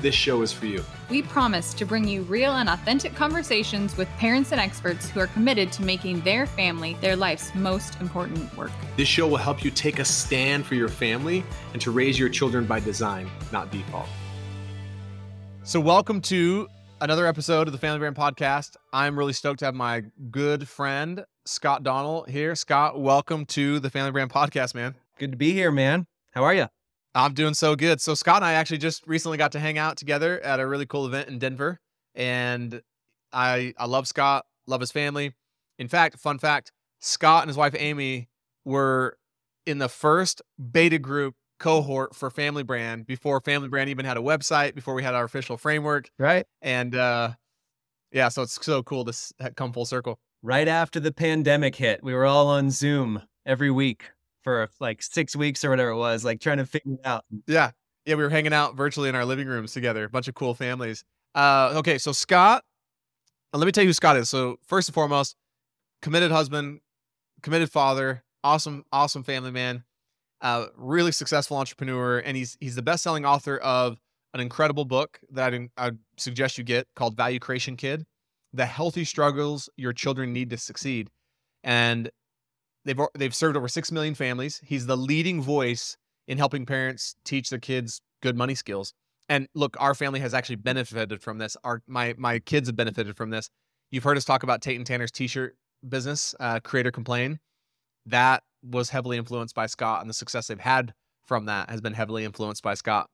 this show is for you. We promise to bring you real and authentic conversations with parents and experts who are committed to making their family their life's most important work. This show will help you take a stand for your family and to raise your children by design, not default. So, welcome to another episode of the Family Brand Podcast. I'm really stoked to have my good friend, Scott Donnell, here. Scott, welcome to the Family Brand Podcast, man. Good to be here, man. How are you? I'm doing so good. So Scott and I actually just recently got to hang out together at a really cool event in Denver, and I I love Scott, love his family. In fact, fun fact: Scott and his wife Amy were in the first beta group cohort for Family Brand before Family Brand even had a website, before we had our official framework. Right. And uh, yeah, so it's so cool to come full circle. Right after the pandemic hit, we were all on Zoom every week for like six weeks or whatever it was, like trying to figure it out. Yeah. Yeah. We were hanging out virtually in our living rooms together, a bunch of cool families. Uh, okay. So, Scott, let me tell you who Scott is. So, first and foremost, committed husband, committed father, awesome, awesome family man, uh, really successful entrepreneur. And he's, he's the best selling author of an incredible book that I'd, I'd suggest you get called Value Creation Kid The Healthy Struggles Your Children Need to Succeed. And They've they've served over six million families. He's the leading voice in helping parents teach their kids good money skills. And look, our family has actually benefited from this. Our my my kids have benefited from this. You've heard us talk about Tate and Tanner's T-shirt business, uh, Creator Complain. That was heavily influenced by Scott, and the success they've had from that has been heavily influenced by Scott.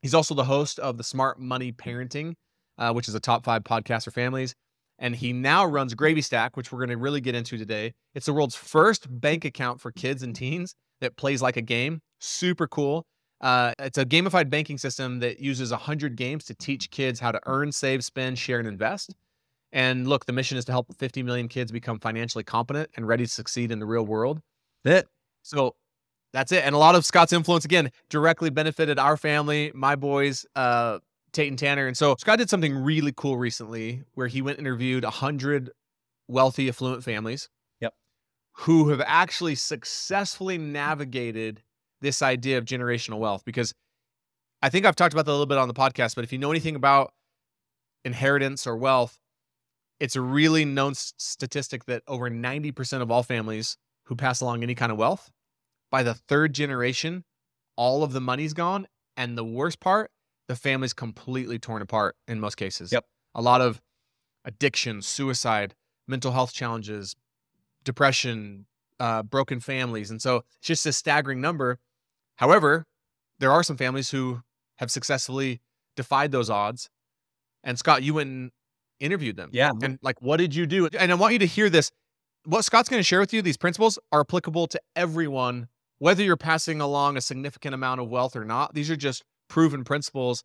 He's also the host of the Smart Money Parenting, uh, which is a top five podcast for families and he now runs Gravy Stack, which we're going to really get into today. It's the world's first bank account for kids and teens that plays like a game. Super cool. Uh, it's a gamified banking system that uses 100 games to teach kids how to earn, save, spend, share, and invest. And look, the mission is to help 50 million kids become financially competent and ready to succeed in the real world. That so that's it. And a lot of Scott's influence again directly benefited our family, my boys, uh, Tate and Tanner. And so Scott did something really cool recently where he went and interviewed 100 wealthy, affluent families. Yep. Who have actually successfully navigated this idea of generational wealth. Because I think I've talked about that a little bit on the podcast, but if you know anything about inheritance or wealth, it's a really known statistic that over 90% of all families who pass along any kind of wealth, by the third generation, all of the money's gone. And the worst part the family's completely torn apart in most cases. Yep. A lot of addiction, suicide, mental health challenges, depression, uh, broken families. And so it's just a staggering number. However, there are some families who have successfully defied those odds. And Scott, you went and interviewed them. Yeah. And like, what did you do? And I want you to hear this. What Scott's going to share with you, these principles are applicable to everyone, whether you're passing along a significant amount of wealth or not. These are just proven principles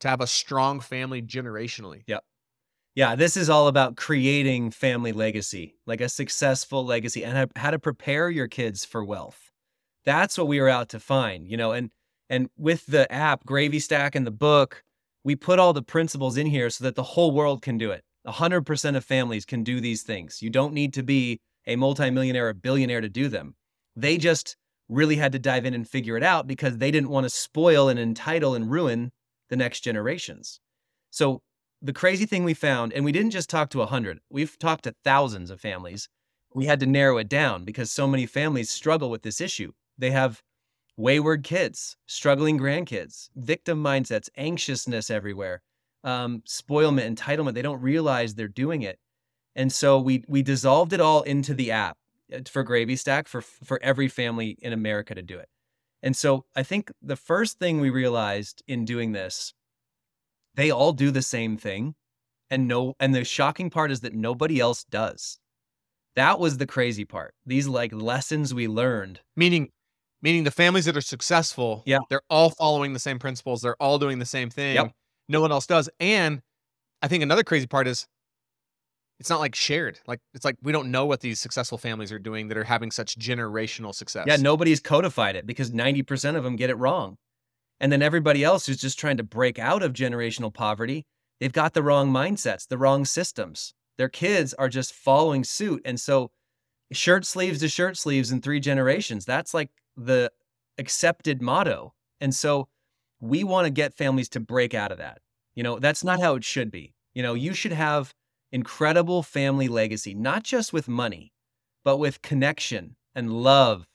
to have a strong family generationally. Yep. Yeah, this is all about creating family legacy, like a successful legacy and how to prepare your kids for wealth. That's what we were out to find, you know, and and with the app Gravy Stack and the book, we put all the principles in here so that the whole world can do it. 100% of families can do these things. You don't need to be a multimillionaire or billionaire to do them. They just really had to dive in and figure it out because they didn't want to spoil and entitle and ruin the next generations. So the crazy thing we found, and we didn't just talk to 100, we've talked to thousands of families. We had to narrow it down because so many families struggle with this issue. They have wayward kids, struggling grandkids, victim mindsets, anxiousness everywhere, um, spoilment, entitlement. They don't realize they're doing it. And so we we dissolved it all into the app. Uh, for Gravy Stack for for every family in America to do it. And so I think the first thing we realized in doing this, they all do the same thing, and no, and the shocking part is that nobody else does. That was the crazy part. These like lessons we learned. Meaning, meaning the families that are successful, yeah, they're all following the same principles. They're all doing the same thing. Yep. No one else does. And I think another crazy part is it's not like shared. Like it's like we don't know what these successful families are doing that are having such generational success. Yeah, nobody's codified it because 90% of them get it wrong. And then everybody else who's just trying to break out of generational poverty, they've got the wrong mindsets, the wrong systems. Their kids are just following suit. And so shirt sleeves to shirt sleeves in three generations, that's like the accepted motto. And so we want to get families to break out of that. You know, that's not how it should be. You know, you should have incredible family legacy, not just with money, but with connection and love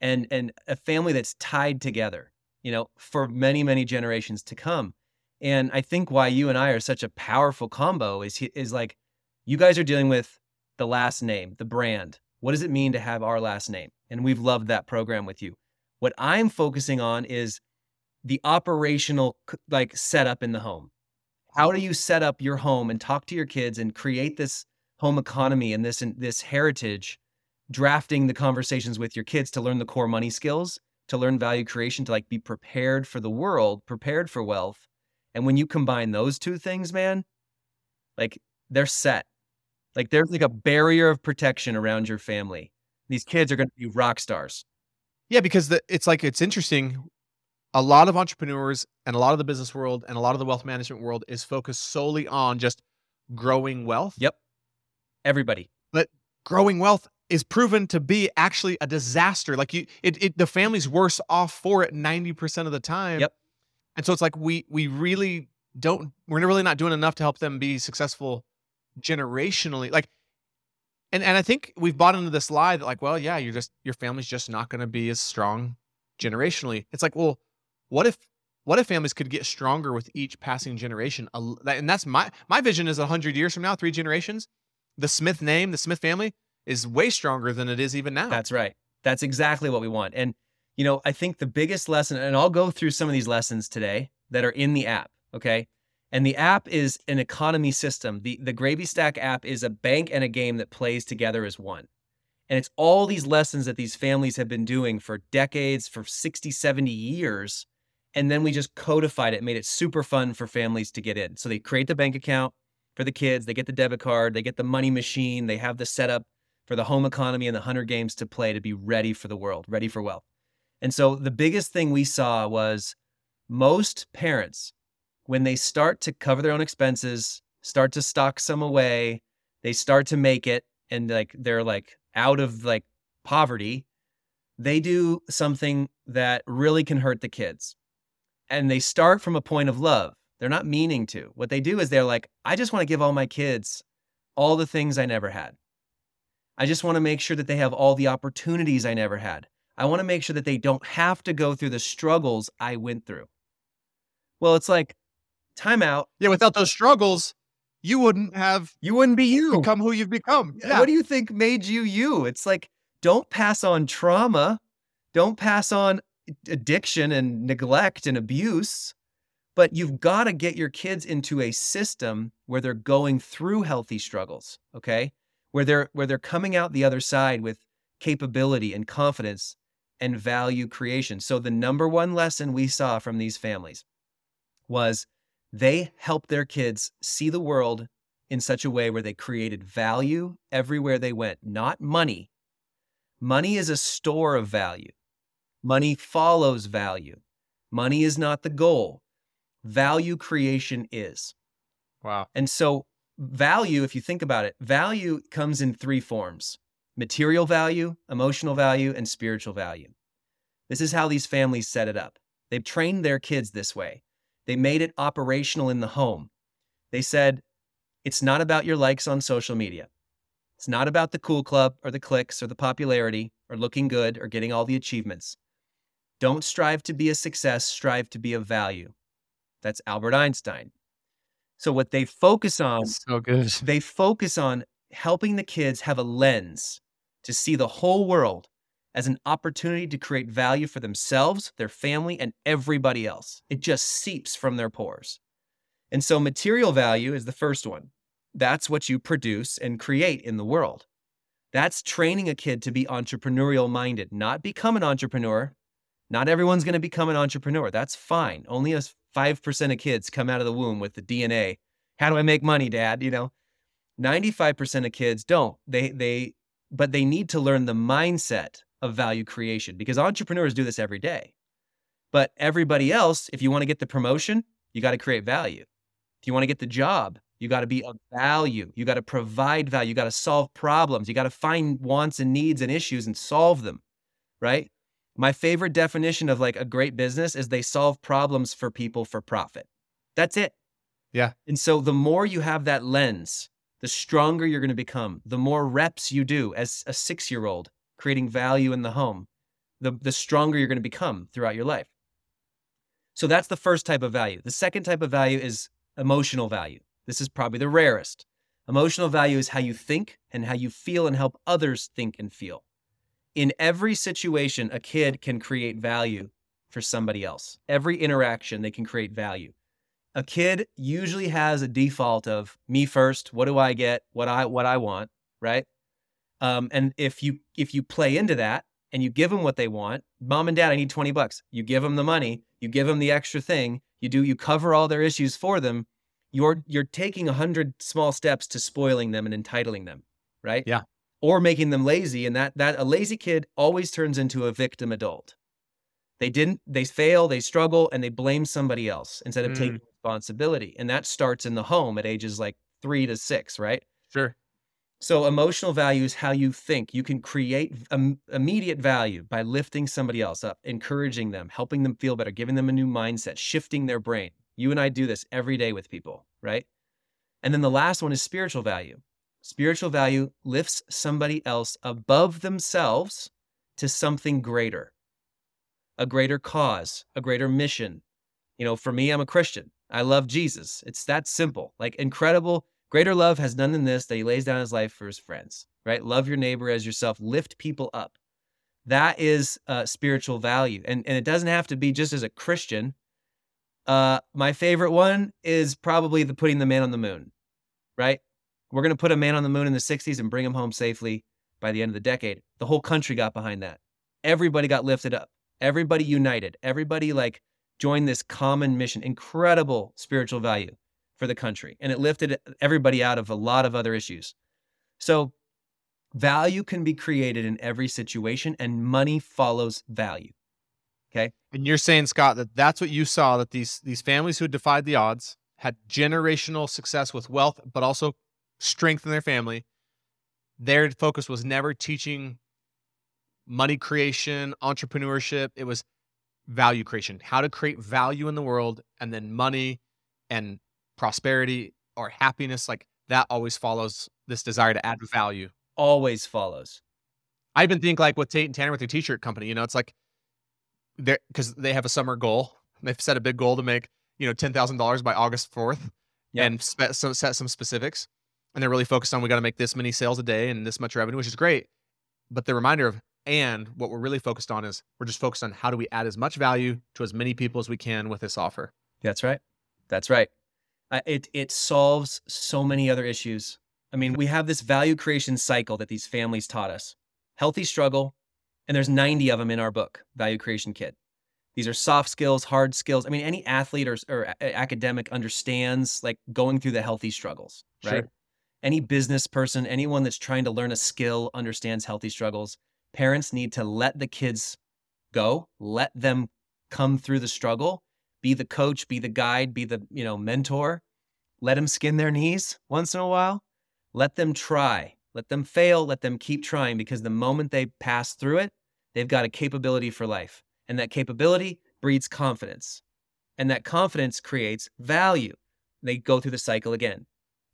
and and a family that's tied together, you know, for many many generations to come. And I think why you and I are such a powerful combo is is like you guys are dealing with the last name, the brand. What does it mean to have our last name? And we've loved that program with you. What I'm focusing on is the operational like setup in the home how do you set up your home and talk to your kids and create this home economy and this and this heritage drafting the conversations with your kids to learn the core money skills to learn value creation to like be prepared for the world prepared for wealth? And when you combine those two things man like they're set. Like there's like a barrier of protection around your family. These kids are going to be rock stars. Yeah because the, it's like it's interesting a lot of entrepreneurs and a lot of the business world and a lot of the wealth management world is focused solely on just growing wealth. Yep. Everybody. But growing wealth is proven to be actually a disaster. Like you it, it the family's worse off for it 90% of the time. Yep. And so it's like we we really don't we're really not doing enough to help them be successful generationally. Like and and I think we've bought into this lie that like, well, yeah, you're just your family's just not going to be as strong generationally. It's like, well, what if what if families could get stronger with each passing generation? And that's my my vision is 100 years from now, three generations, the Smith name, the Smith family is way stronger than it is even now. That's right. That's exactly what we want. And you know, I think the biggest lesson and I'll go through some of these lessons today that are in the app, okay? And the app is an economy system. The the Gravy Stack app is a bank and a game that plays together as one. And it's all these lessons that these families have been doing for decades, for 60, 70 years and then we just codified it, made it super fun for families to get in. So they create the bank account for the kids, they get the debit card, they get the money machine, they have the setup for the home economy and the 100 games to play to be ready for the world, ready for wealth. And so the biggest thing we saw was most parents, when they start to cover their own expenses, start to stock some away, they start to make it and like they're like out of like poverty, they do something that really can hurt the kids and they start from a point of love. They're not meaning to. What they do is they're like, I just want to give all my kids all the things I never had. I just want to make sure that they have all the opportunities I never had. I want to make sure that they don't have to go through the struggles I went through. Well, it's like, time out. Yeah, without those struggles, you wouldn't have you wouldn't be you. Become who you've become. Yeah. What do you think made you you? It's like, don't pass on trauma. Don't pass on addiction and neglect and abuse. But you've got to get your kids into a system where they're going through healthy struggles, okay? Where they're where they're coming out the other side with capability and confidence and value creation. So the number one lesson we saw from these families was they helped their kids see the world in such a way where they created value everywhere they went, not money. Money is a store of value. Money follows value. Money is not the goal. Value creation is. Wow. And so, value, if you think about it, value comes in three forms material value, emotional value, and spiritual value. This is how these families set it up. They've trained their kids this way. They made it operational in the home. They said, it's not about your likes on social media. It's not about the cool club or the clicks or the popularity or looking good or getting all the achievements. Don't strive to be a success, strive to be of value. That's Albert Einstein. So what they focus on That's so good. They focus on helping the kids have a lens to see the whole world as an opportunity to create value for themselves, their family, and everybody else. It just seeps from their pores. And so material value is the first one. That's what you produce and create in the world. That's training a kid to be entrepreneurial minded, not become an entrepreneur, not everyone's going to become an entrepreneur. That's fine. Only a 5% of kids come out of the womb with the DNA. How do I make money, dad? You know, 95% of kids don't. They they but they need to learn the mindset of value creation because entrepreneurs do this every day. But everybody else, if you want to get the promotion, you got to create value. If you want to get the job, you got to be of value. You got to provide value. You got to solve problems. You got to find wants and needs and issues and solve them, right? My favorite definition of like a great business is they solve problems for people for profit. That's it. Yeah. And so the more you have that lens, the stronger you're going to become. The more reps you do as a six year old creating value in the home, the, the stronger you're going to become throughout your life. So that's the first type of value. The second type of value is emotional value. This is probably the rarest. Emotional value is how you think and how you feel and help others think and feel. In every situation, a kid can create value for somebody else. Every interaction, they can create value. A kid usually has a default of me first what do i get? What i what i want right? Um, and if you if you play into that and you give them what they want mom and dad i need 20 bucks. You give them the money you give them the extra thing you do you cover all their issues for them you're you're taking a 100 small steps to spoiling them and entitling them right? Yeah. Or making them lazy and that that a lazy kid always turns into a victim adult. They didn't they fail they struggle and they blame somebody else instead of Mm. taking responsibility and that starts in the home at ages like 3 to 6 right? Sure. so emotional value is how you think. You can create Im- immediate value by lifting somebody else up encouraging them helping them feel better giving them a new mindset shifting their brain. You and I do this every day with people right? And then the last one is spiritual value spiritual value lifts somebody else above themselves to something greater a greater cause, a greater mission. You know, for me, I'm a Christian. I love Jesus. It's that simple. Like incredible, greater love has none than this that he lays down his life for his friends, right? Love your neighbor as yourself, lift people up. That is uh, spiritual value. And, and it doesn't have to be just as a Christian. Uh, my favorite one is probably the putting the man on the moon, right? We're going to put a man on the moon in the 60s and bring him home safely by the end of the decade. The whole country got behind that. Everybody got lifted up. Everybody united. Everybody like joined this common mission. Incredible spiritual value for the country and it lifted everybody out of a lot of other issues. So value can be created in every situation and money follows value. Okay? And you're saying, Scott, that that's what you saw that these these families who defied the odds had generational success with wealth, but also strength in their family. Their focus was never teaching money creation, entrepreneurship. It was value creation, how to create value in the world, and then money and prosperity or happiness, like that always follows this desire to add value. always follows I even think like with Tate and Tanner with their t-shirt company, you know, it's like they're because they have a summer goal. They've set a big goal to make, you know, ten thousand dollars by August fourth, Yeah. and spe- so set some specifics. And they're really focused on we got to make this many sales a day and this much revenue, which is great. But the reminder of and what we're really focused on is we're just focused on how do we add as much value to as many people as we can with this offer. That's right. That's right. Uh, it it solves so many other issues. I mean, we have this value creation cycle that these families taught us. Healthy struggle, and there's 90 of them in our book, Value Creation Kid. These are soft skills, hard skills. I mean, any athlete or, or academic understands like going through the healthy struggles, right? Sure. Any business person, anyone that's trying to learn a skill understands healthy struggles. Parents need to let the kids go, let them come through the struggle, be the coach, be the guide, be the, you know, mentor. Let them skin their knees once in a while. Let them try. Let them fail, let them keep trying because the moment they pass through it, they've got a capability for life. And that capability breeds confidence. And that confidence creates value. They go through the cycle again.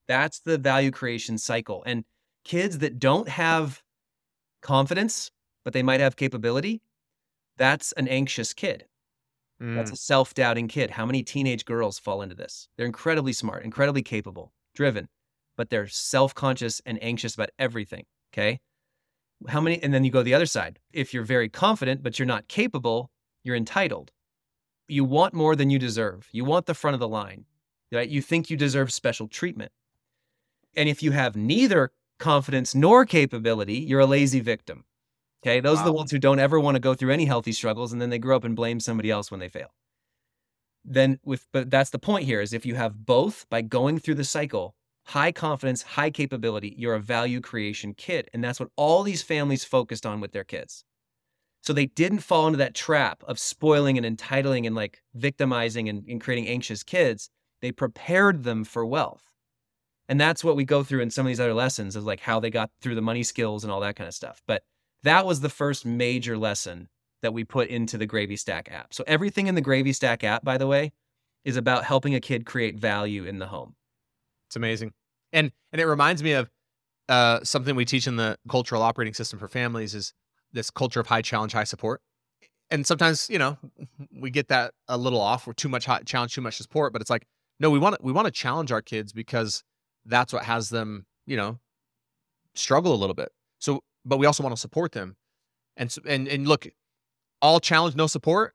That's the value creation cycle. And kids that don't have confidence, but they might have capability, that's an anxious kid. That's Mm, a self doubting kid. How many teenage girls fall into this? They're incredibly smart, incredibly capable, driven, but they're self conscious and anxious about everything. Okay. How many? And then you go the other side. If you're very confident, but you're not capable, you're entitled. You want more than you deserve. You want the front of the line, right? You think you deserve special treatment. And if you have neither confidence nor capability, you're a lazy victim. Okay. Those are the ones who don't ever want to go through any healthy struggles and then they grow up and blame somebody else when they fail. Then with but that's the point here is if you have both by going through the cycle, high confidence, high capability. You're a value creation kid. And that's what all these families focused on with their kids. So they didn't fall into that trap of spoiling and entitling and like victimizing and, and creating anxious kids. They prepared them for wealth. And that's what we go through in some of these other lessons of like how they got through the money skills and all that kind of stuff. But that was the first major lesson that we put into the Gravy Stack app. So everything in the Gravy Stack app, by the way, is about helping a kid create value in the home. It's amazing. And and it reminds me of uh, something we teach in the cultural operating system for families is this culture of high challenge, high support. And sometimes, you know, we get that a little off. We're too much high challenge, too much support. But it's like, no, we want to we want to challenge our kids because that's what has them, you know, struggle a little bit. So, but we also want to support them. And so, and and look, all challenge, no support.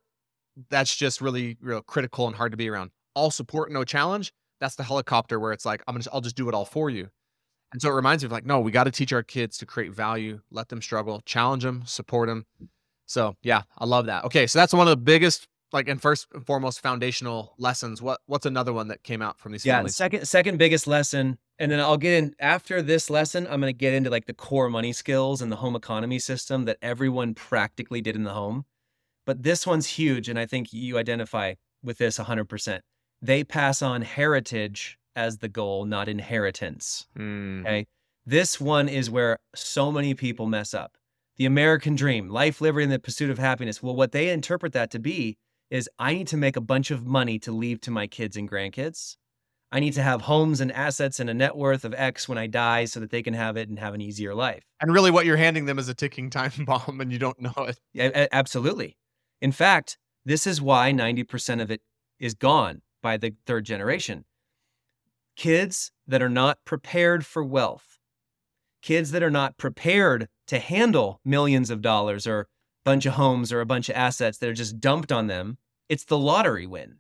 That's just really real critical and hard to be around. All support, no challenge. That's the helicopter where it's like I'm gonna I'll just do it all for you. And so it reminds me of like, no, we got to teach our kids to create value, let them struggle, challenge them, support them. So yeah, I love that. Okay, so that's one of the biggest, like, and first and foremost, foundational lessons. What what's another one that came out from these yeah, families? second second biggest lesson, and then I'll get in after this lesson. I'm going to get into like the core money skills and the home economy system that everyone practically did in the home. But this one's huge, and I think you identify with this 100%. They pass on heritage as the goal, not inheritance. Mm, Okay. This one is where so many people mess up. The American dream, life, liberty, and the pursuit of happiness. Well, what they interpret that to be is I need to make a bunch of money to leave to my kids and grandkids. I need to have homes and assets and a net worth of X when I die so that they can have it and have an easier life. and really, what you're handing them is a ticking time bomb, and you don't know it. Yeah, absolutely. In fact, this is why 90% of it is gone by the third generation. Kids that are not prepared for wealth, kids that are not prepared to handle millions of dollars or bunch of homes or a bunch of assets that are just dumped on them, it's the lottery win.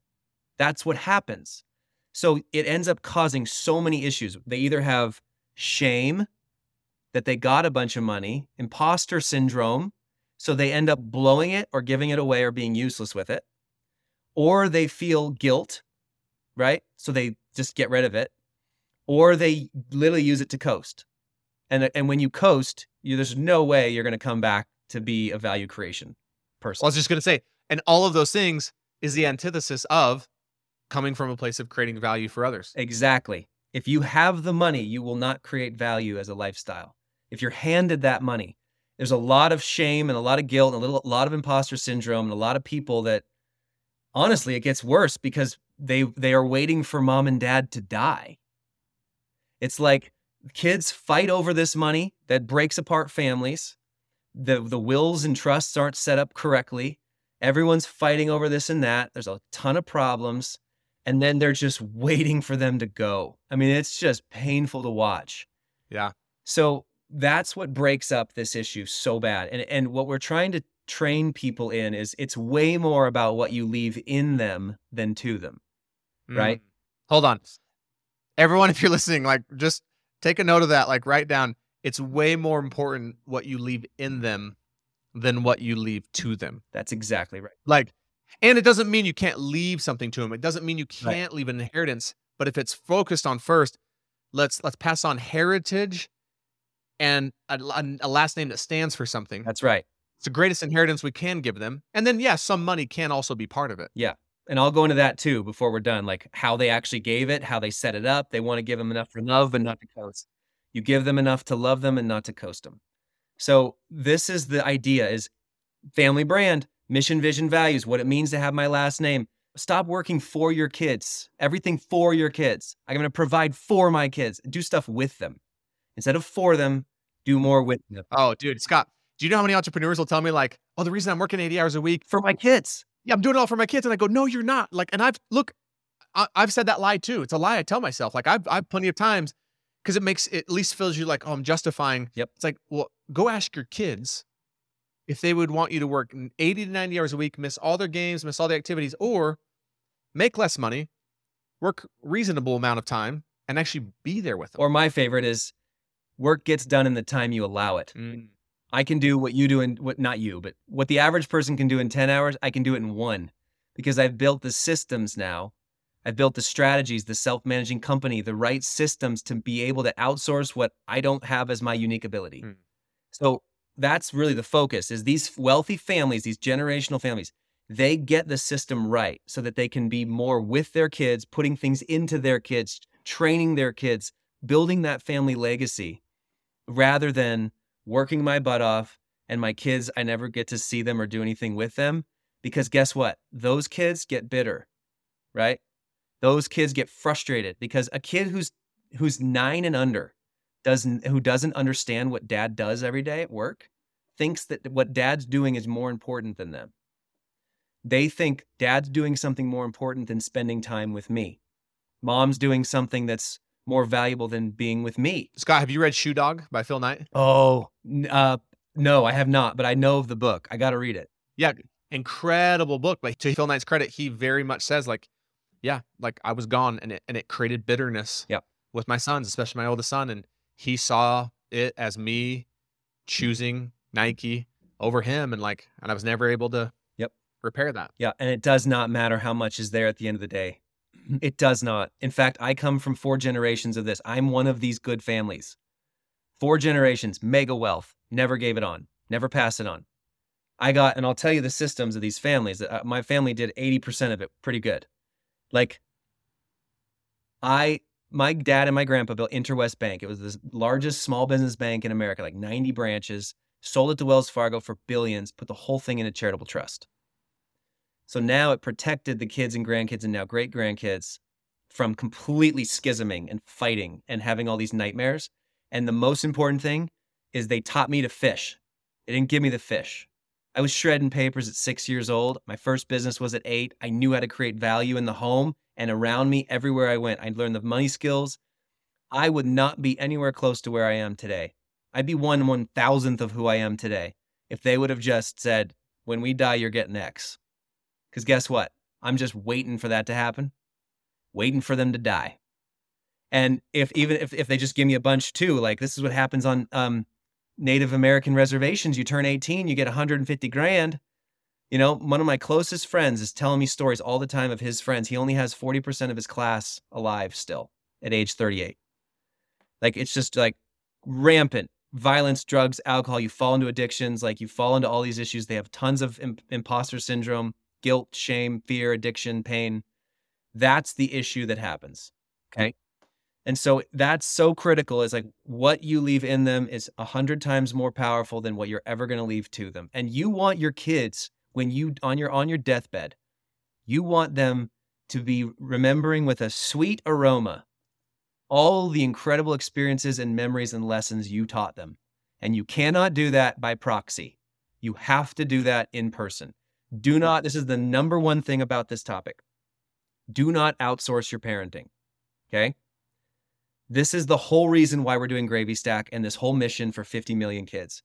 That's what happens. So it ends up causing so many issues. They either have shame that they got a bunch of money, imposter syndrome, so they end up blowing it or giving it away or being useless with it. Or they feel guilt, right? So they just get rid of it. Or they literally use it to coast. And, and when you coast, you, there's no way you're going to come back to be a value creation person. Well, I was just gonna say, and all of those things is the antithesis of coming from a place of creating value for others. Exactly. If you have the money, you will not create value as a lifestyle. If you're handed that money, there's a lot of shame and a lot of guilt and a little, a lot of imposter syndrome and a lot of people that honestly it gets worse because they they are waiting for mom and dad to die. It's like kids fight over this money that breaks apart families. The the wills and trusts aren't set up correctly. Everyone's fighting over this and that. There's a ton of problems and then they're just waiting for them to go. I mean, it's just painful to watch. Yeah. So that's what breaks up this issue so bad. And and what we're trying to train people in is it's way more about what you leave in them than to them. Right. Mm. Hold on. Everyone, if you're listening, like just take a note of that. Like write down. It's way more important what you leave in them than what you leave to them. That's exactly right. Like, and it doesn't mean you can't leave something to them. It doesn't mean you can't leave an inheritance. But if it's focused on first, let's let's pass on heritage and a, a last name that stands for something. That's right. It's the greatest inheritance we can give them. And then, yeah, some money can also be part of it. Yeah. And I'll go into that too before we're done, like how they actually gave it, how they set it up. They want to give them enough for love, but not coast. You give them enough to love them and not to coast them. So this is the idea: is family brand, mission, vision, values. What it means to have my last name. Stop working for your kids. Everything for your kids. I'm going to provide for my kids. Do stuff with them instead of for them. Do more with them Oh, dude, Scott, do you know how many entrepreneurs will tell me, like, oh, the reason I'm working 80 hours a week, for my kids. yeah, I'm doing it all for my kids. And I go, no, you're not. Like, and I've, look, I, I've said that lie too. It's a lie I tell myself. Like, I've, I've plenty of times because it makes, it at least feels you like, oh, I'm justifying. Yep. It's like, well, go ask your kids if they would want you to work 80 to 90 hours a week, miss all their games, miss all the activities, or make less money, work reasonable amount of time, and actually be there with them. Or my favorite is work gets done in the time you allow it. Mm. I can do what you do in what not you, but what the average person can do in 10 hours, I can do it in one because I've built the systems now I've built the strategies, the self managing company, the right systems to be able to outsource what I don't have as my unique ability. Mm. So that's really the focus is these wealthy families, these generational families, they get the system right so that they can be more with their kids, putting things into their kids, training their kids, building that family legacy rather than working my butt off and my kids, I never get to see them or do anything with them. Because guess what? Those kids get bitter, right? Those kids get frustrated because a kid who's who's nine and under doesn't who doesn't understand what dad does every day at work thinks that what dad's doing is more important than them. They think dad's doing something more important than spending time with me. Mom's doing something that's more valuable than being with me. Scott, have you read Shoe Dog by Phil Knight? Oh, uh, no, I have not, but I know of the book. I got to read it. Yeah, incredible book. But to Phil Knight's credit, he very much says like, yeah, like I was gone and it and it created bitterness. Yep. With my sons, especially my oldest son, and he saw it as me choosing Nike over him, and like, and I was never able to. Yep. Repair that. Yeah, and it does not matter how much is there at the end of the day. It does not. In fact, I come from four generations of this. I'm one of these good families. Four generations, mega wealth, never gave it on, never passed it on. I got, and I'll tell you the systems of these families. Uh, my family did 80% of it pretty good. Like, I, my dad and my grandpa built Interwest Bank. It was the largest small business bank in America, like 90 branches, sold it to Wells Fargo for billions, put the whole thing in a charitable trust. So now it protected the kids and grandkids and now great grandkids from completely schisming and fighting and having all these nightmares. And the most important thing is they taught me to fish. They didn't give me the fish. I was shredding papers at six years old. My first business was at eight. I knew how to create value in the home and around me everywhere I went. I learned the money skills. I would not be anywhere close to where I am today. I'd be one one thousandth of who I am today if they would have just said, when we die, you're getting X. Because guess what? I'm just waiting for that to happen, waiting for them to die. And if even if, if they just give me a bunch too, like this is what happens on um, Native American reservations, you turn 18, you get 150 grand. You know, one of my closest friends is telling me stories all the time of his friends. He only has 40% of his class alive still at age 38. Like it's just like rampant violence, drugs, alcohol. You fall into addictions, like you fall into all these issues. They have tons of Im- imposter syndrome, guilt, shame, fear, addiction, pain. That's the issue that happens. Okay. And so that's so critical is like what you leave in them is a hundred times more powerful than what you're ever going to leave to them. And you want your kids when you on your on your deathbed, you want them to be remembering with a sweet aroma all the incredible experiences and memories and lessons you taught them. And you cannot do that by proxy. You have to do that in person. Do not, this is the number one thing about this topic. Do not outsource your parenting. Okay. This is the whole reason why we're doing Gravy Stack and this whole mission for 50 million kids.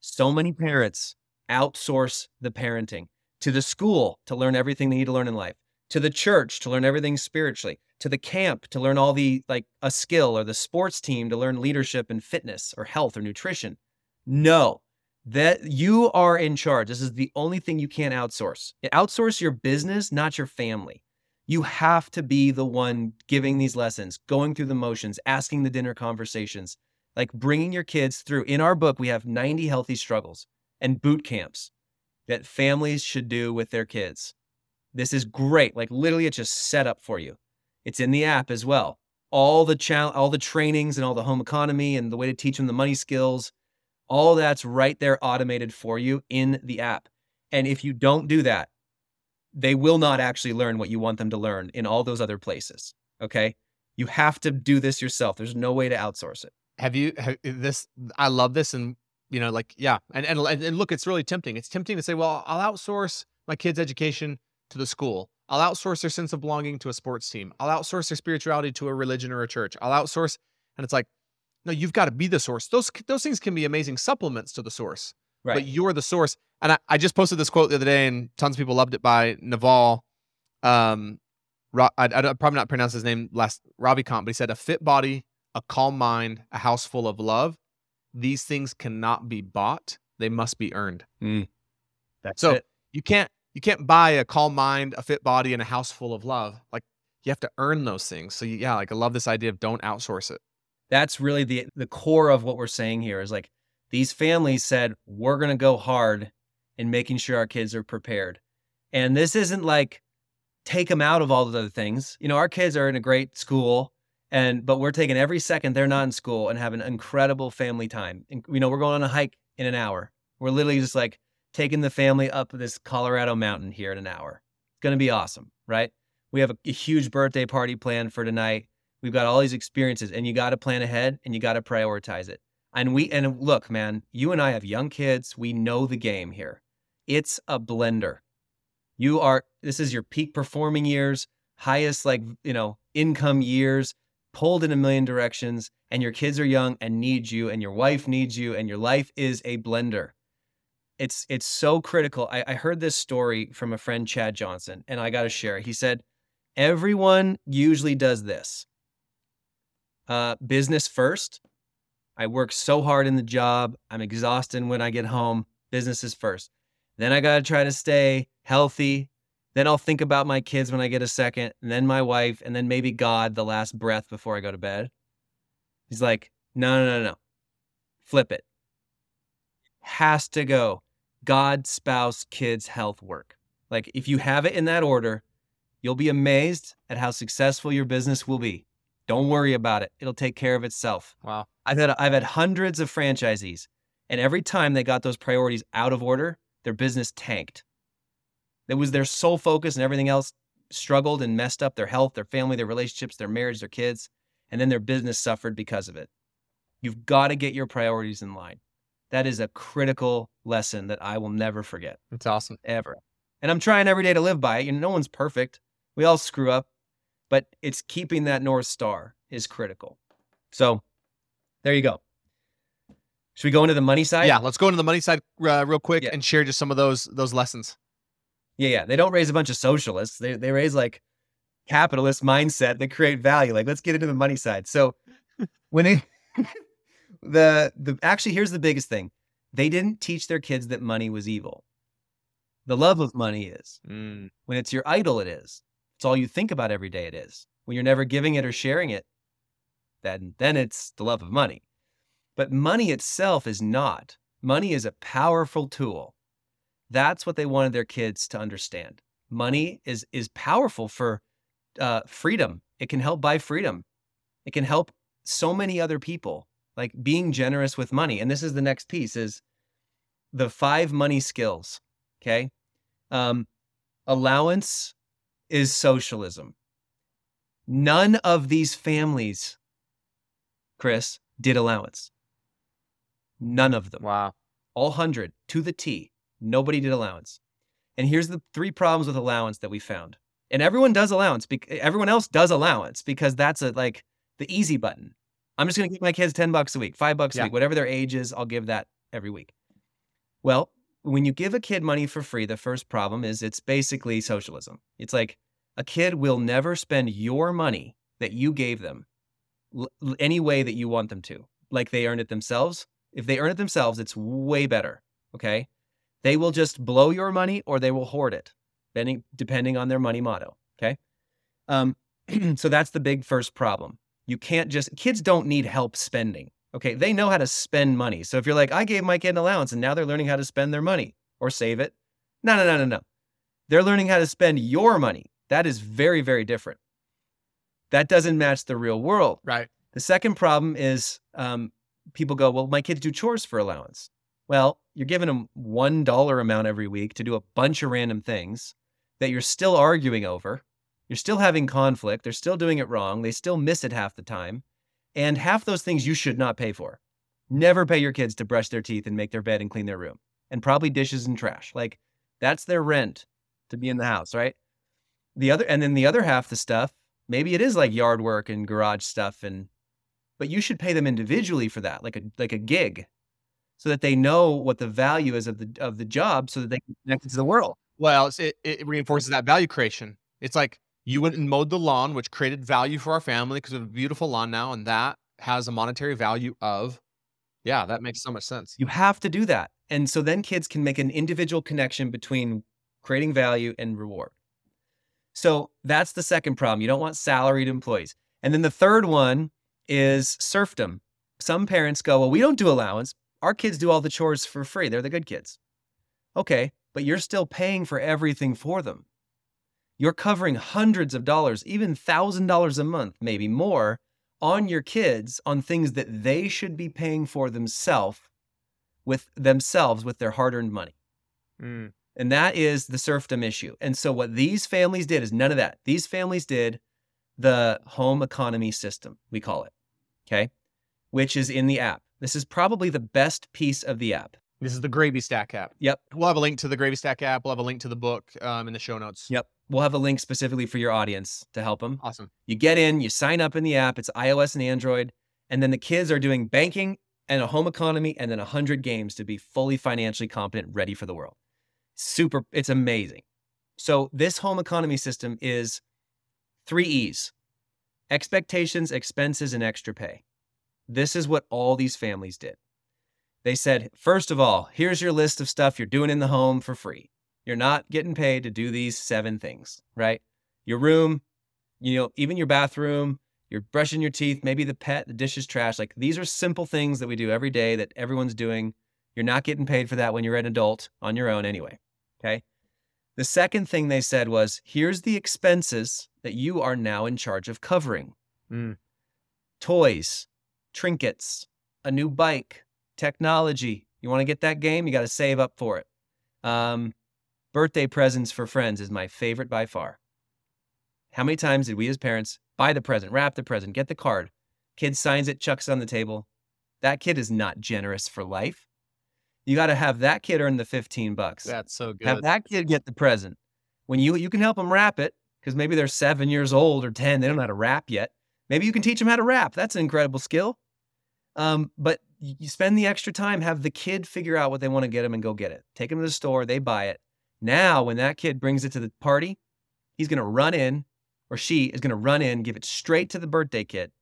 So many parents outsource the parenting to the school to learn everything they need to learn in life, to the church to learn everything spiritually, to the camp to learn all the like a skill or the sports team to learn leadership and fitness or health or nutrition. No, that you are in charge. This is the only thing you can't outsource. Outsource your business, not your family. You have to be the one giving these lessons, going through the motions, asking the dinner conversations, like bringing your kids through. In our book, we have 90 healthy struggles and boot camps that families should do with their kids. This is great. Like literally, it's just set up for you. It's in the app as well. All the cha- all the trainings and all the home economy and the way to teach them the money skills, all that's right there automated for you in the app. And if you don't do that, they will not actually learn what you want them to learn in all those other places. Okay. You have to do this yourself. There's no way to outsource it. Have you have, this? I love this, and you know, like yeah, and and and look, it's really tempting. It's tempting to say, well, I'll outsource my kids' education to the school. I'll outsource their sense of belonging to a sports team. I'll outsource their spirituality to a religion or a church. I'll outsource, and it's like, no, you've got to be the source. Those those things can be amazing supplements to the source, Right. but you're the source. And I, I just posted this quote the other day, and tons of people loved it by Naval. Um, I, I probably not pronounce his name last Ravikant, but he said, "A fit body, a calm mind, a house full of love. These things cannot be bought; they must be earned." Mm. That's So it. you can't you can't buy a calm mind, a fit body, and a house full of love. Like you have to earn those things. So yeah, like I love this idea of don't outsource it. That's really the the core of what we're saying here is like these families said we're going to go hard in making sure our kids are prepared. And this isn't like take them out of all the other things. You know, our kids are in a great school and but we're taking every second they're not in school and have an incredible family time. And, you know, we're going on a hike in an hour. We're literally just like taking the family up this Colorado mountain here in an hour. It's going to be awesome, right? We have a, a huge birthday party planned for tonight. We've got all these experiences and you got to plan ahead and you got to prioritize it. And we and look, man, you and I have young kids. We know the game here. It's a blender. You are this is your peak performing years, highest like, you know, income years, pulled in a million directions and your kids are young and need you and your wife needs you and your life is a blender. It's it's so critical. I, I heard this story from a friend, Chad Johnson, and I gotta share it. He said, everyone usually does this. Uh, business first. I work so hard in the job. I'm exhausted when I get home. Business is first. Then I got to try to stay healthy. Then I'll think about my kids when I get a second, and then my wife, and then maybe God the last breath before I go to bed. He's like, no, no, no, no. Flip it. Has to go. God, spouse, kids, health, work. Like if you have it in that order, you'll be amazed at how successful your business will be. Don't worry about it. It'll take care of itself. Wow. I've had I've had hundreds of franchisees, and every time they got those priorities out of order, their business tanked. It was their sole focus, and everything else struggled and messed up their health, their family, their relationships, their marriage, their kids, and then their business suffered because of it. You've got to get your priorities in line. That is a critical lesson that I will never forget. It's awesome. Ever. And I'm trying every day to live by it. You know, no one's perfect. We all screw up, but it's keeping that North Star is critical. So there you go. Should we go into the money side? Yeah, let's go into the money side uh, real quick Yeah. and share just some of those those lessons. Yeah, yeah. They don't raise a bunch of socialists. They they raise like capitalist mindset that create value. Like, let's get into the money side. So when it the the actually here's the biggest thing. They didn't teach their kids that money was evil. The love of money is. Mm, When it's your idol, it is. It's all you think about every day, it is. When you're never giving it or sharing it, then then it's the love of money. But money itself is not. Money is a powerful tool. That's what they wanted their kids to understand. Money is is powerful for uh, freedom. It can help buy freedom. It can help so many other people. Like being generous with money. And this is the next piece: is the five money skills. Okay, um, allowance is socialism. None of these families, Chris, did allowance. None of them wow. all 100 to the T. Nobody did allowance. And here's the three problems with allowance that we found. And everyone does allowance. bec- Everyone else does allowance because that's a, like the easy button. I'm just going to give my kids 10 bucks a week, five bucks a Yeah. week, whatever their age is, I'll give that every week. Well, when you give a kid money for free, the first problem is it's basically socialism. It's like a kid will never spend your money that you gave them l- any way that you want them to, like they earned it themselves. If they earn it themselves, it's way better. Okay. They will just blow your money or they will hoard it, depending, depending on their money motto. Okay. Um, so that's the big first problem. You can't just, kids don't need help spending. Okay. They know how to spend money. So if you're like, I gave my kid an allowance and now they're learning how to spend their money or save it. No, no, no, no, no. They're learning how to spend your money. That is very, very different. That doesn't match the real world. Right. The second problem is um, people go, well, my kids do chores for allowance. Well, you're giving them one dollar amount every week to do a bunch of random things that you're still arguing over. You're still having conflict. They're still doing it wrong. They still miss it half the time. And half those things you should not pay for. Never pay your kids to brush their teeth and make their bed and clean their room and probably dishes and trash. Like that's their rent to be in the house, right? The other, and then the other half, the stuff, maybe it is like yard work and garage stuff and but you should pay them individually for that like a like a gig so that they know what the value is of the of the job so that they can connect it to the world Well, it it reinforces that value creation. It's like you went and mowed the lawn, which created value for our family because we have a beautiful lawn now, and that has a monetary value of. Yeah, that makes so much sense. you have to do that and so then kids can make an individual connection between creating value and reward So that's the second problem. You don't want salaried employees. And then the third one is serfdom. Some parents go, Well, we don't do allowance. Our kids do all the chores for free. They're the good kids. Okay, but you're still paying for everything for them. You're covering hundreds of dollars, even $1,000 a month, maybe more, on your kids on things that they should be paying for themselves with themselves with their hard-earned money. Mm. And that is the serfdom issue. And so what these families did is none of that. These families did the home economy system, we call it. Okay? Which is in the app. This is probably the best piece of the app. This is the Gravy Stack app. Yep. We'll have a link to the Gravy Stack app. We'll have a link to the book um, in the show notes. Yep. We'll have a link specifically for your audience to help them. Awesome. You get in, you sign up in the app. It's iOS and Android. And then the kids are doing banking and a home economy and then 100 games to be fully financially competent, ready for the world. Super, it's amazing. So, this home economy system is three E's expectations, expenses, and extra pay. This is what all these families did. They said, first of all, here's your list of stuff you're doing in the home for free. You're not getting paid to do these seven things, right? Your room, you know, even your bathroom, you're brushing your teeth, maybe the pet, the dishes, trash. Like these are simple things that we do every day that everyone's doing. You're not getting paid for that when you're an adult on your own anyway. Okay. The second thing they said was here's the expenses that you are now in charge of covering Mm. toys, trinkets, a new bike, technology. You want to get that game? You got to save up for it. Um, birthday presents for friends is my favorite by far. How many times did we as parents buy the present, wrap the present, get the card? Kid signs it, chucks it on the table. That kid is not generous for life. You got to have that kid earn the 15 bucks. That's so good. Have that kid get the present. When you you can help them wrap it because maybe they're seven years old or 10, they don't know how to wrap yet. Maybe you can teach them how to wrap. That's an incredible skill. Um, but you spend the extra time, have the kid figure out what they want to get them and go get it. Take them to the store, they buy it. Now, when that kid brings it to the party, he's going to run in, or she is going to run in, give it straight to the birthday kid.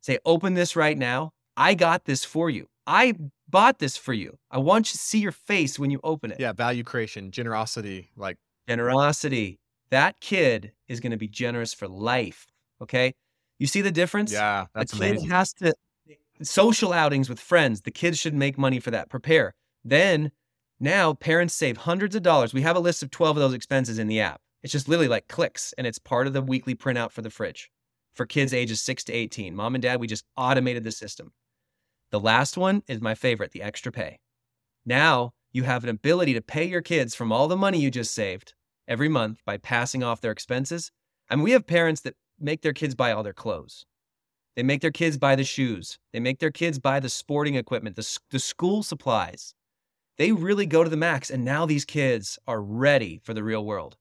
Say, open this right now. I got this for you. I bought this for you. I want you to see your face when you open it. yeah, value creation, generosity, like Generosity. That kid is going to be generous for life. Okay. You see the difference? yeah, that's the kid amazing. has to social outings with friends. The kids should make money for that. Prepare. Then now parents save hundreds of dollars. We have a list of 12 of those expenses in the app. It's just literally like clicks and it's part of the weekly printout for the fridge for kids ages 6 to 18. Mom and dad, we just automated the system. The last one is my favorite, the extra pay. Now you have an ability to pay your kids from all the money you just saved every month by passing off their expenses. I mean, we have parents that make their kids buy all their clothes. They make their kids buy the shoes. They make their kids buy the sporting equipment, the, the school supplies. They really go to the max. And now these kids are ready for the real world.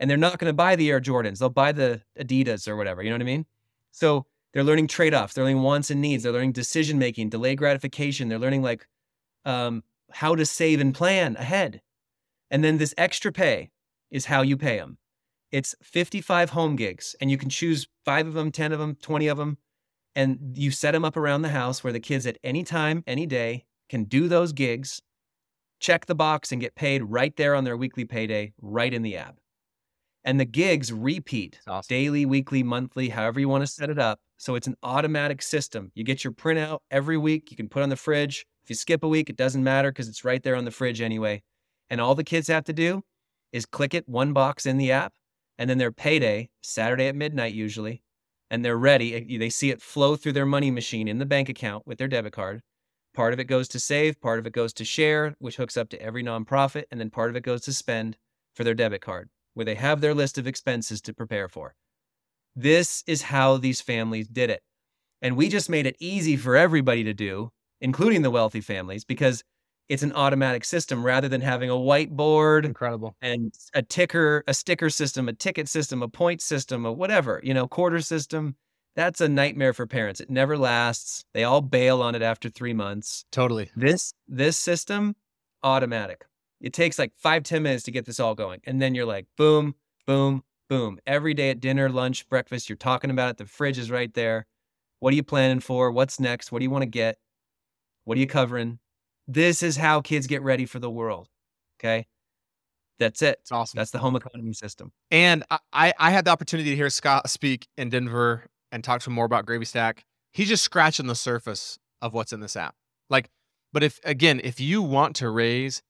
And they're not going to buy the Air Jordans. They'll buy the Adidas or whatever. You know what I mean? So they're learning trade offs. They're learning wants and needs. They're learning decision making, delay gratification. They're learning like um, how to save and plan ahead. And then this extra pay is how you pay them. It's 55 home gigs, and you can choose five of them, 10 of them, 20 of them. And you set them up around the house where the kids at any time, any day can do those gigs, check the box, and get paid right there on their weekly payday, right in the app. And the gigs repeat awesome. daily, weekly, monthly, however you want to set it up. So it's an automatic system. You get your printout every week. You can put on the fridge. If you skip a week, it doesn't matter because it's right there on the fridge anyway. And all the kids have to do is click it one box in the app, and then their payday, Saturday at midnight usually, and they're ready. They see it flow through their money machine in the bank account with their debit card. Part of it goes to save, part of it goes to share, which hooks up to every nonprofit, and then part of it goes to spend for their debit card, where they have their list of expenses to prepare for. This is how these families did it. And we just made it easy for everybody to do, including the wealthy families, because it's an automatic system rather than having a whiteboard Incredible. and a ticker, a sticker system, a ticket system, a point system, a whatever, you know, quarter system. That's a nightmare for parents. It never lasts. They all bail on it after three months. Totally. This this system, automatic. It takes like five, ten minutes to get this all going. And then you're like, boom, boom, boom. Every day at dinner, lunch, breakfast, you're talking about it. The fridge is right there. What are you planning for? What's next? What do you want to get? What are you covering? This is how kids get ready for the world. Okay. That's it. It's awesome. That's the home economy system. And I- I, I had the opportunity to hear Scott speak in Denver and talk to him more about Gravy Stack. He's just scratching the surface of what's in this app. Like, but if again, if you want to raise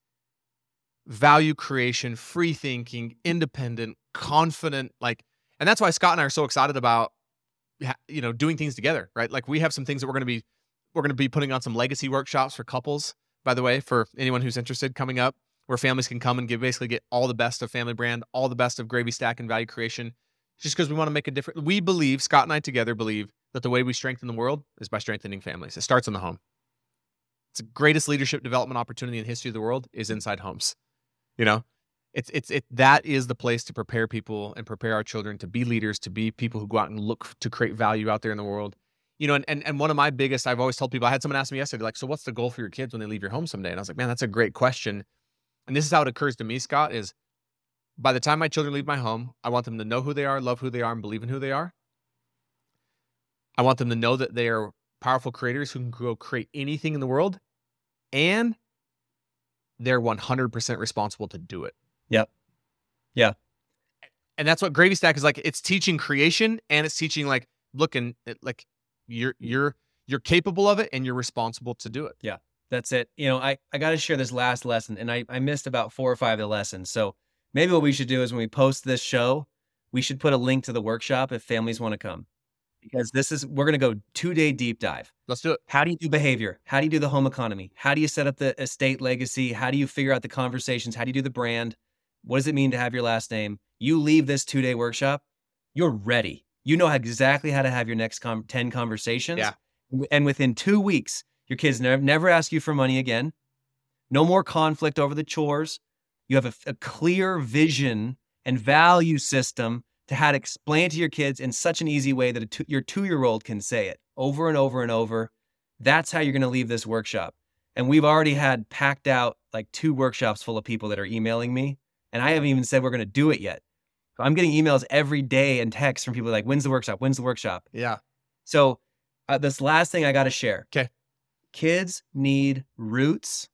value creation, free thinking, independent, confident, like, and that's why Scott and I are so excited about, you know, doing things together, right? Like we have some things that we're going to be, we're going to be putting on some legacy workshops for couples, by the way, for anyone who's interested coming up, where families can come and get basically get all the best of family brand, all the best of gravy stack and value creation, just because we want to make a difference. We believe, Scott and I together believe that the way we strengthen the world is by strengthening families. It starts in the home. It's the greatest leadership development opportunity in the history of the world is inside homes. You know, it's it's it that is the place to prepare people and prepare our children to be leaders, to be people who go out and look to create value out there in the world. You know, and and, and one of my biggest, I've always told people, I had someone ask me yesterday, like, so what's the goal for your kids when they leave your home someday? And I was like, man, that's a great question. And this is how it occurs to me, Scott, is by the time my children leave my home, I want them to know who they are, love who they are, and believe in who they are. I want them to know that they are powerful creators who can go create anything in the world, and they're 100% responsible to do it. Yep. Yeah. And that's what Gravy Stack is like. It's teaching creation and it's teaching like looking uh, like you're you're you're capable of it and you're responsible to do it. Yeah. That's it. You know, I, I got to share this last lesson, and I, I missed about four or five of the lessons. So maybe what we should do is when we post this show, we should put a link to the workshop if families want to come. Because this is, we're going to go two day deep dive. Let's do it. How do you do behavior? How do you do the home economy? How do you set up the estate legacy? How do you figure out the conversations? How do you do the brand? What does it mean to have your last name? You leave this two day workshop, you're ready. You know exactly how to have your next com- 10 conversations. Yeah. And within two weeks, your kids never, never ask you for money again. No more conflict over the chores. You have a, a clear vision and value system to how to explain to your kids in such an easy way that a two, your two year old can say it over and over and over. That's how you're going to leave this workshop. And we've already had packed out like two workshops full of people that are emailing me. And I haven't even said we're going to do it yet. So I'm getting emails every day and texts from people like, when's the workshop? When's the workshop? Yeah. So, uh, this last thing I got to share. Okay. Kids need roots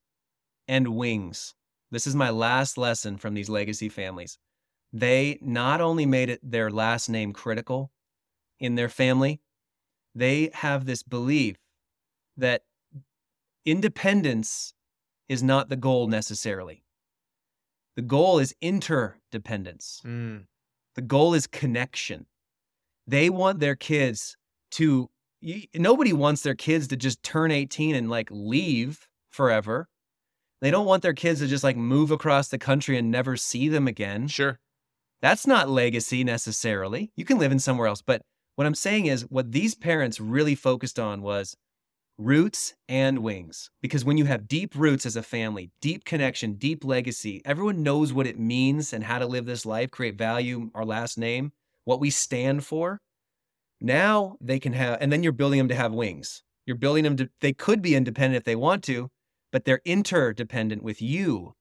and wings. This is my last lesson from these legacy families. They not only made it their last name critical in their family, they have this belief that independence is not the goal necessarily. The goal is interdependence. Mm. The goal is connection. They want their kids to, nobody wants their kids to just turn 18 and like leave forever. They don't want their kids to just like move across the country and never see them again. Sure. That's not legacy necessarily. You can live in somewhere else. But what I'm saying is, what these parents really focused on was roots and wings. Because when you have deep roots as a family, deep connection, deep legacy, everyone knows what it means and how to live this life, create value, our last name, what we stand for. Now they can have, and then you're building them to have wings. You're building them to, they could be independent if they want to, but they're interdependent with you.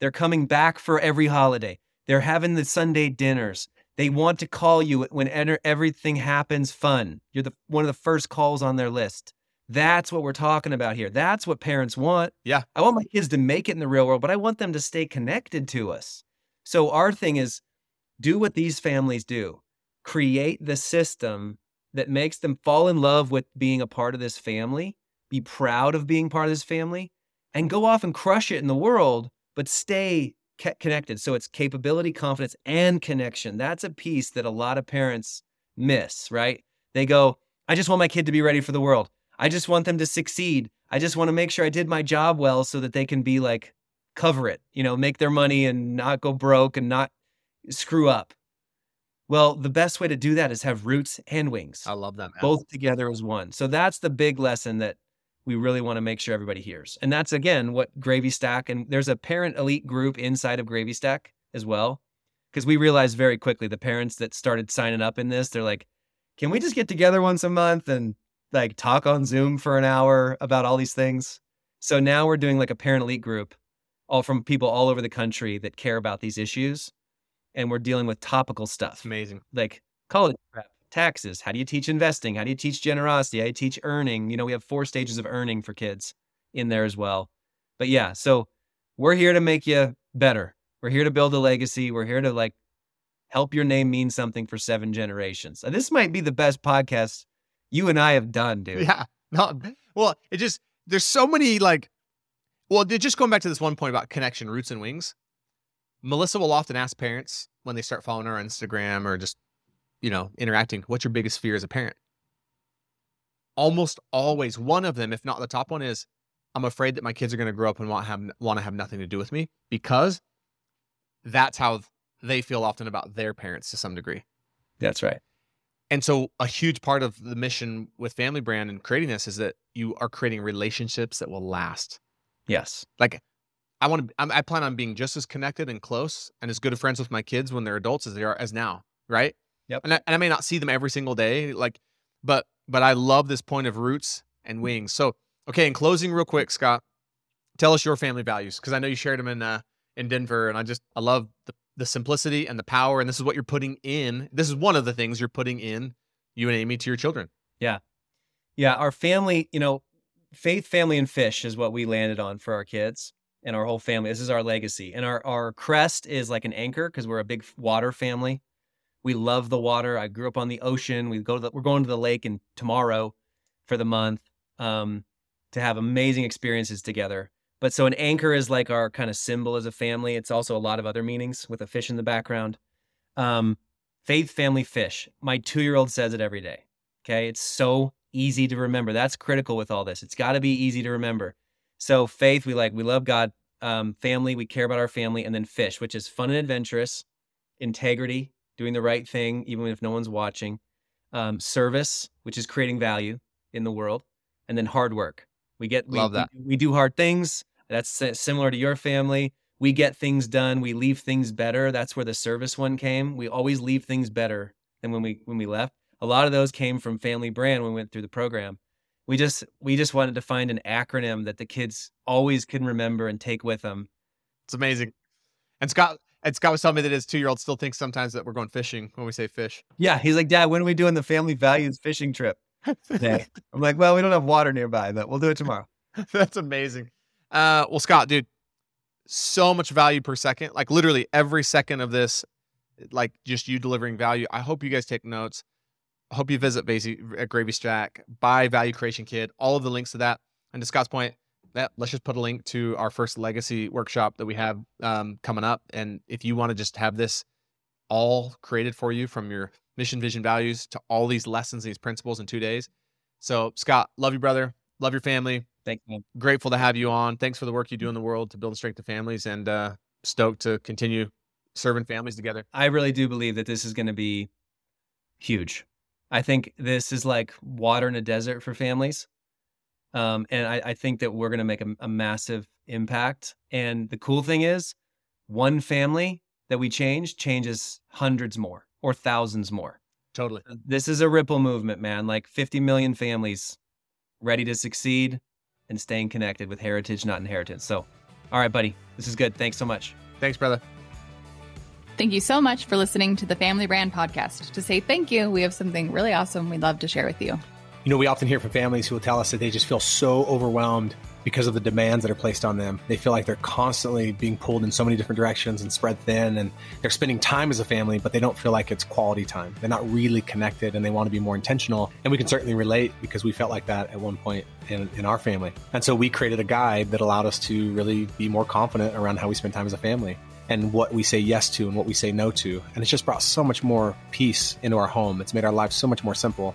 They're coming back for every holiday. They're having the Sunday dinners. They want to call you when everything happens fun. You're the one of the first calls on their list. That's what we're talking about here. That's what parents want. Yeah. I want my kids to make it in the real world, but I want them to stay connected to us. So our thing is do what these families do. Create the system that makes them fall in love with being a part of this family, be proud of being part of this family, and go off and crush it in the world, but stay ca- connected. So it's capability, confidence, and connection. That's a piece that a lot of parents miss, right? They go, I just want my kid to be ready for the world. I just want them to succeed. I just want to make sure I did my job well so that they can be like, cover it, you know, make their money and not go broke and not screw up. Well, the best way to do that is have roots and wings, I love that. Man. both together as one. So that's the big lesson that we really want to make sure everybody hears. And that's again what Gravy Stack and there's a parent elite group inside of Gravy Stack as well. Because we realized very quickly the parents that started signing up in this, they're like, can we just get together once a month and like talk on Zoom for an hour about all these things? So now we're doing like a parent elite group, all from people all over the country that care about these issues. And we're dealing with topical stuff amazing. like college prep, taxes. How do you teach investing? How do you teach generosity? How do you teach earning? You know, we have four stages of earning for kids in there as well. But yeah, so we're here to make you better. We're here to build a legacy. We're here to like help your name mean something for seven generations. This might be the best podcast you and I have done, dude. Yeah. Well, it just there's so many like well, just going back to this one point about connection, roots and wings. Melissa will often ask parents when they start following her on Instagram or just, you know, interacting, what's your biggest fear as a parent? Almost always one of them, if not the top one, is I'm afraid that my kids are going to grow up and want have want to have nothing to do with me because that's how they feel often about their parents to some degree. That's right. And so a huge part of the mission with Family Brand and creating this is that you are creating relationships that will last. Yes. Like I want to I plan on being just as connected and close and as good of friends with my kids when they're adults as they are as now, right? Yep. And I, and I may not see them every single day like but but I love this point of roots and wings. So, okay, in closing real quick, Scott, tell us your family values because I know you shared them in uh in Denver and I just I love the the simplicity and the power. And this is what you're putting in. This is one of the things you're putting in you and Amy to your children. Yeah. Yeah. Our family, you know, faith, family, and fish is what we landed on for our kids and our whole family. This is our legacy. And our, our crest is like an anchor because we're a big water family. We love the water. I grew up on the ocean. We go to the, we're going to the lake and tomorrow for the month um, to have amazing experiences together. But so an anchor is like our kind of symbol as a family. It's also a lot of other meanings with a fish in the background. Um, faith, family, fish. My two year old says it every day. Okay. It's so easy to remember. That's critical with all this. It's got to be easy to remember. So faith, we like, we love God. Um, family, we care about our family. And then fish, which is fun and adventurous, integrity, doing the right thing, even if no one's watching. Um, service, which is creating value in the world. And then hard work. We get, we, love that. We, we do hard things that's similar to your family. We get things done. We leave things better. That's where the service one came. We always leave things better than when we when we left. A lot of those came from Family Brand when we went through the program. We just we just wanted to find an acronym that the kids always can remember and take with them. It's amazing. And Scott and Scott was telling me that his two year old still thinks sometimes that we're going fishing when we say fish. Yeah, he's like, Dad, when are we doing the family values fishing trip? Today. I'm like, well, we don't have water nearby, but we'll do it tomorrow. That's amazing. Uh, well, Scott, dude, so much value per second. Like literally every second of this, like just you delivering value. I hope you guys take notes. I hope you visit Vasey at Gravy Stack, buy Value Creation Kid, all of the links to that. And to Scott's point, that let's just put a link to our first legacy workshop that we have um, coming up. And if you want to just have this all created for you from your mission, vision, values to all these lessons, these principles in two days. So, Scott, love you, brother. Love your family. Thanks, man. Grateful to have you on. Thanks for the work you do in the world to build and strengthen families and uh, stoked to continue serving families together. I really do believe that this is going to be huge. I think this is like water in a desert for families. Um, and I, I, think that we're going to make a, a massive impact. And the cool thing is, one family that we change changes hundreds more or thousands more. Totally. This is a ripple movement, man. Like 50 million families ready to succeed and staying connected with heritage, not inheritance. So, all right, buddy, this is good. Thanks so much. Thanks, brother. Thank you so much for listening to the Family Brand Podcast. To say thank you, we have something really awesome we'd love to share with you. You know, we often hear from families who will tell us that they just feel so overwhelmed because of the demands that are placed on them. They feel like they're constantly being pulled in so many different directions and spread thin, and they're spending time as a family, but they don't feel like it's quality time. They're not really connected and they want to be more intentional. And we can certainly relate because we felt like that at one point in, in our family. And so we created a guide that allowed us to really be more confident around how we spend time as a family and what we say yes to and what we say no to. And it's just brought so much more peace into our home. It's made our lives so much more simple.